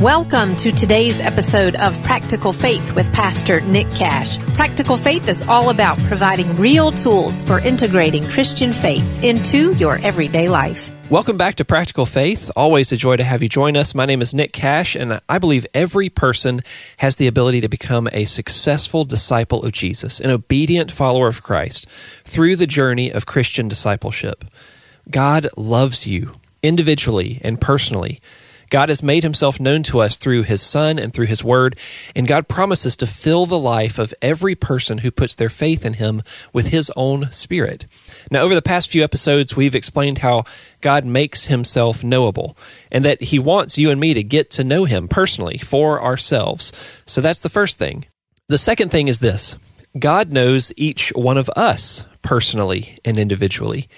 Welcome to today's episode of Practical Faith with Pastor Nick Cash. Practical Faith is all about providing real tools for integrating Christian faith into your everyday life. Welcome back to Practical Faith. Always a joy to have you join us. My name is Nick Cash, and I believe every person has the ability to become a successful disciple of Jesus, an obedient follower of Christ, through the journey of Christian discipleship. God loves you individually and personally. God has made himself known to us through his Son and through his Word, and God promises to fill the life of every person who puts their faith in him with his own Spirit. Now, over the past few episodes, we've explained how God makes himself knowable and that he wants you and me to get to know him personally for ourselves. So that's the first thing. The second thing is this God knows each one of us personally and individually.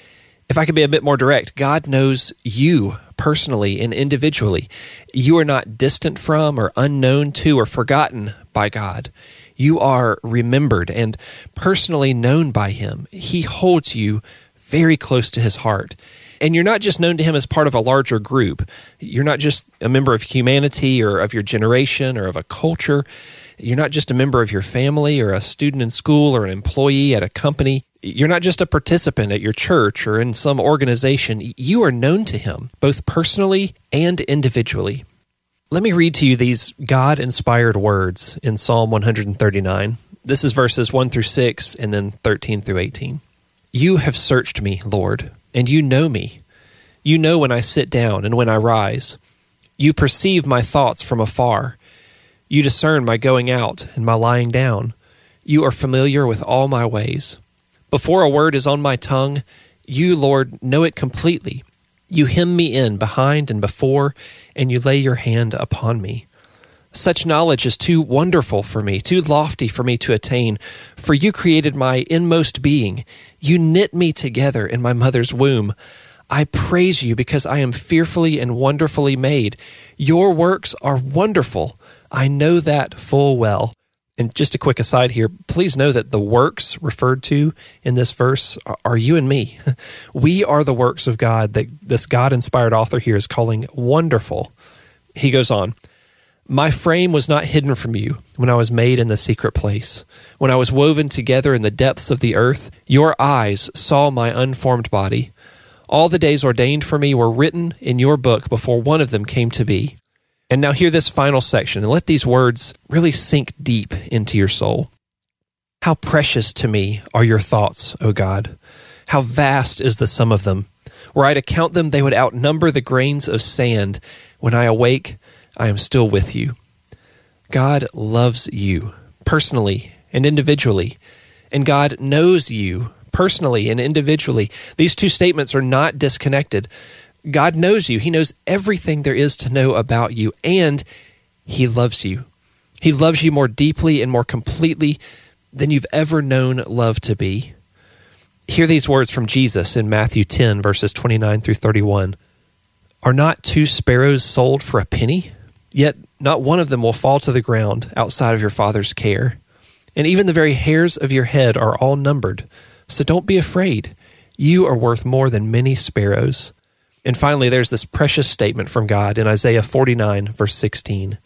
If I could be a bit more direct, God knows you personally and individually. You are not distant from or unknown to or forgotten by God. You are remembered and personally known by Him. He holds you very close to His heart. And you're not just known to Him as part of a larger group. You're not just a member of humanity or of your generation or of a culture. You're not just a member of your family or a student in school or an employee at a company. You're not just a participant at your church or in some organization. You are known to Him, both personally and individually. Let me read to you these God inspired words in Psalm 139. This is verses 1 through 6 and then 13 through 18. You have searched me, Lord, and you know me. You know when I sit down and when I rise. You perceive my thoughts from afar. You discern my going out and my lying down. You are familiar with all my ways. Before a word is on my tongue, you, Lord, know it completely. You hem me in behind and before, and you lay your hand upon me. Such knowledge is too wonderful for me, too lofty for me to attain. For you created my inmost being. You knit me together in my mother's womb. I praise you because I am fearfully and wonderfully made. Your works are wonderful. I know that full well. And just a quick aside here, please know that the works referred to in this verse are, you and me. We are the works of God that this God inspired author here is calling wonderful. He goes on, My frame was not hidden from you when I was made in the secret place. When I was woven together in the depths of the earth, your eyes saw my unformed body. All the days ordained for me were written in your book before one of them came to be. And now hear this final section and let these words really sink deep into your soul. How precious to me are your thoughts, O God. How vast is the sum of them. Were I to count them, they would outnumber the grains of sand. When I awake, I am still with you. God loves you personally and individually, and God knows you personally and individually. These two statements are not disconnected. God knows you. He knows everything there is to know about you, and He loves you. He loves you more deeply and more completely than you've ever known love to be. Hear these words from Jesus in Matthew 10, verses 29 through 31. Are not two sparrows sold for a penny? Yet not one of them will fall to the ground outside of your Father's care. And even the very hairs of your head are all numbered. So don't be afraid. You are worth more than many sparrows. And finally, there's this precious statement from God in Isaiah 49, verse 16.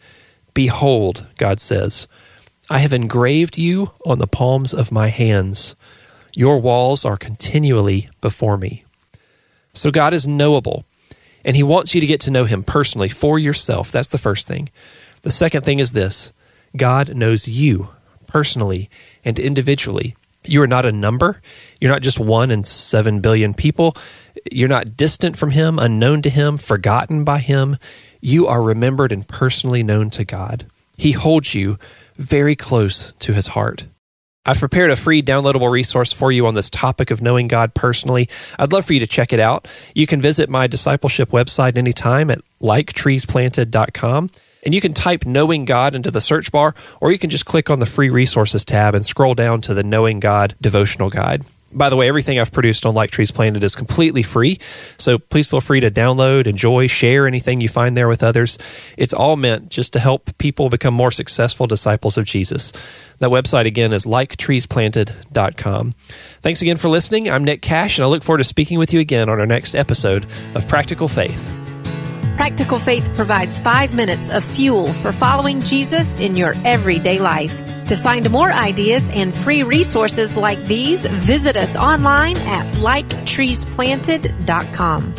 Behold, God says, I have engraved you on the palms of my hands. Your walls are continually before me. So God is knowable, and He wants you to get to know Him personally for yourself. That's the first thing. The second thing is this God knows you personally and individually. You are not a number. You're not just one in seven billion people. You're not distant from Him, unknown to Him, forgotten by Him. You are remembered and personally known to God. He holds you very close to His heart. I've prepared a free downloadable resource for you on this topic of knowing God personally. I'd love for you to check it out. You can visit my discipleship website anytime at liketreesplanted.com. And you can type Knowing God into the search bar, or you can just click on the free resources tab and scroll down to the Knowing God devotional guide. By the way, everything I've produced on Like Trees Planted is completely free. So please feel free to download, enjoy, share anything you find there with others. It's all meant just to help people become more successful disciples of Jesus. That website again is liketreesplanted.com. Thanks again for listening. I'm Nick Cash, and I look forward to speaking with you again on our next episode of Practical Faith. Practical Faith provides five minutes of fuel for following Jesus in your everyday life. To find more ideas and free resources like these, visit us online at liketreesplanted.com.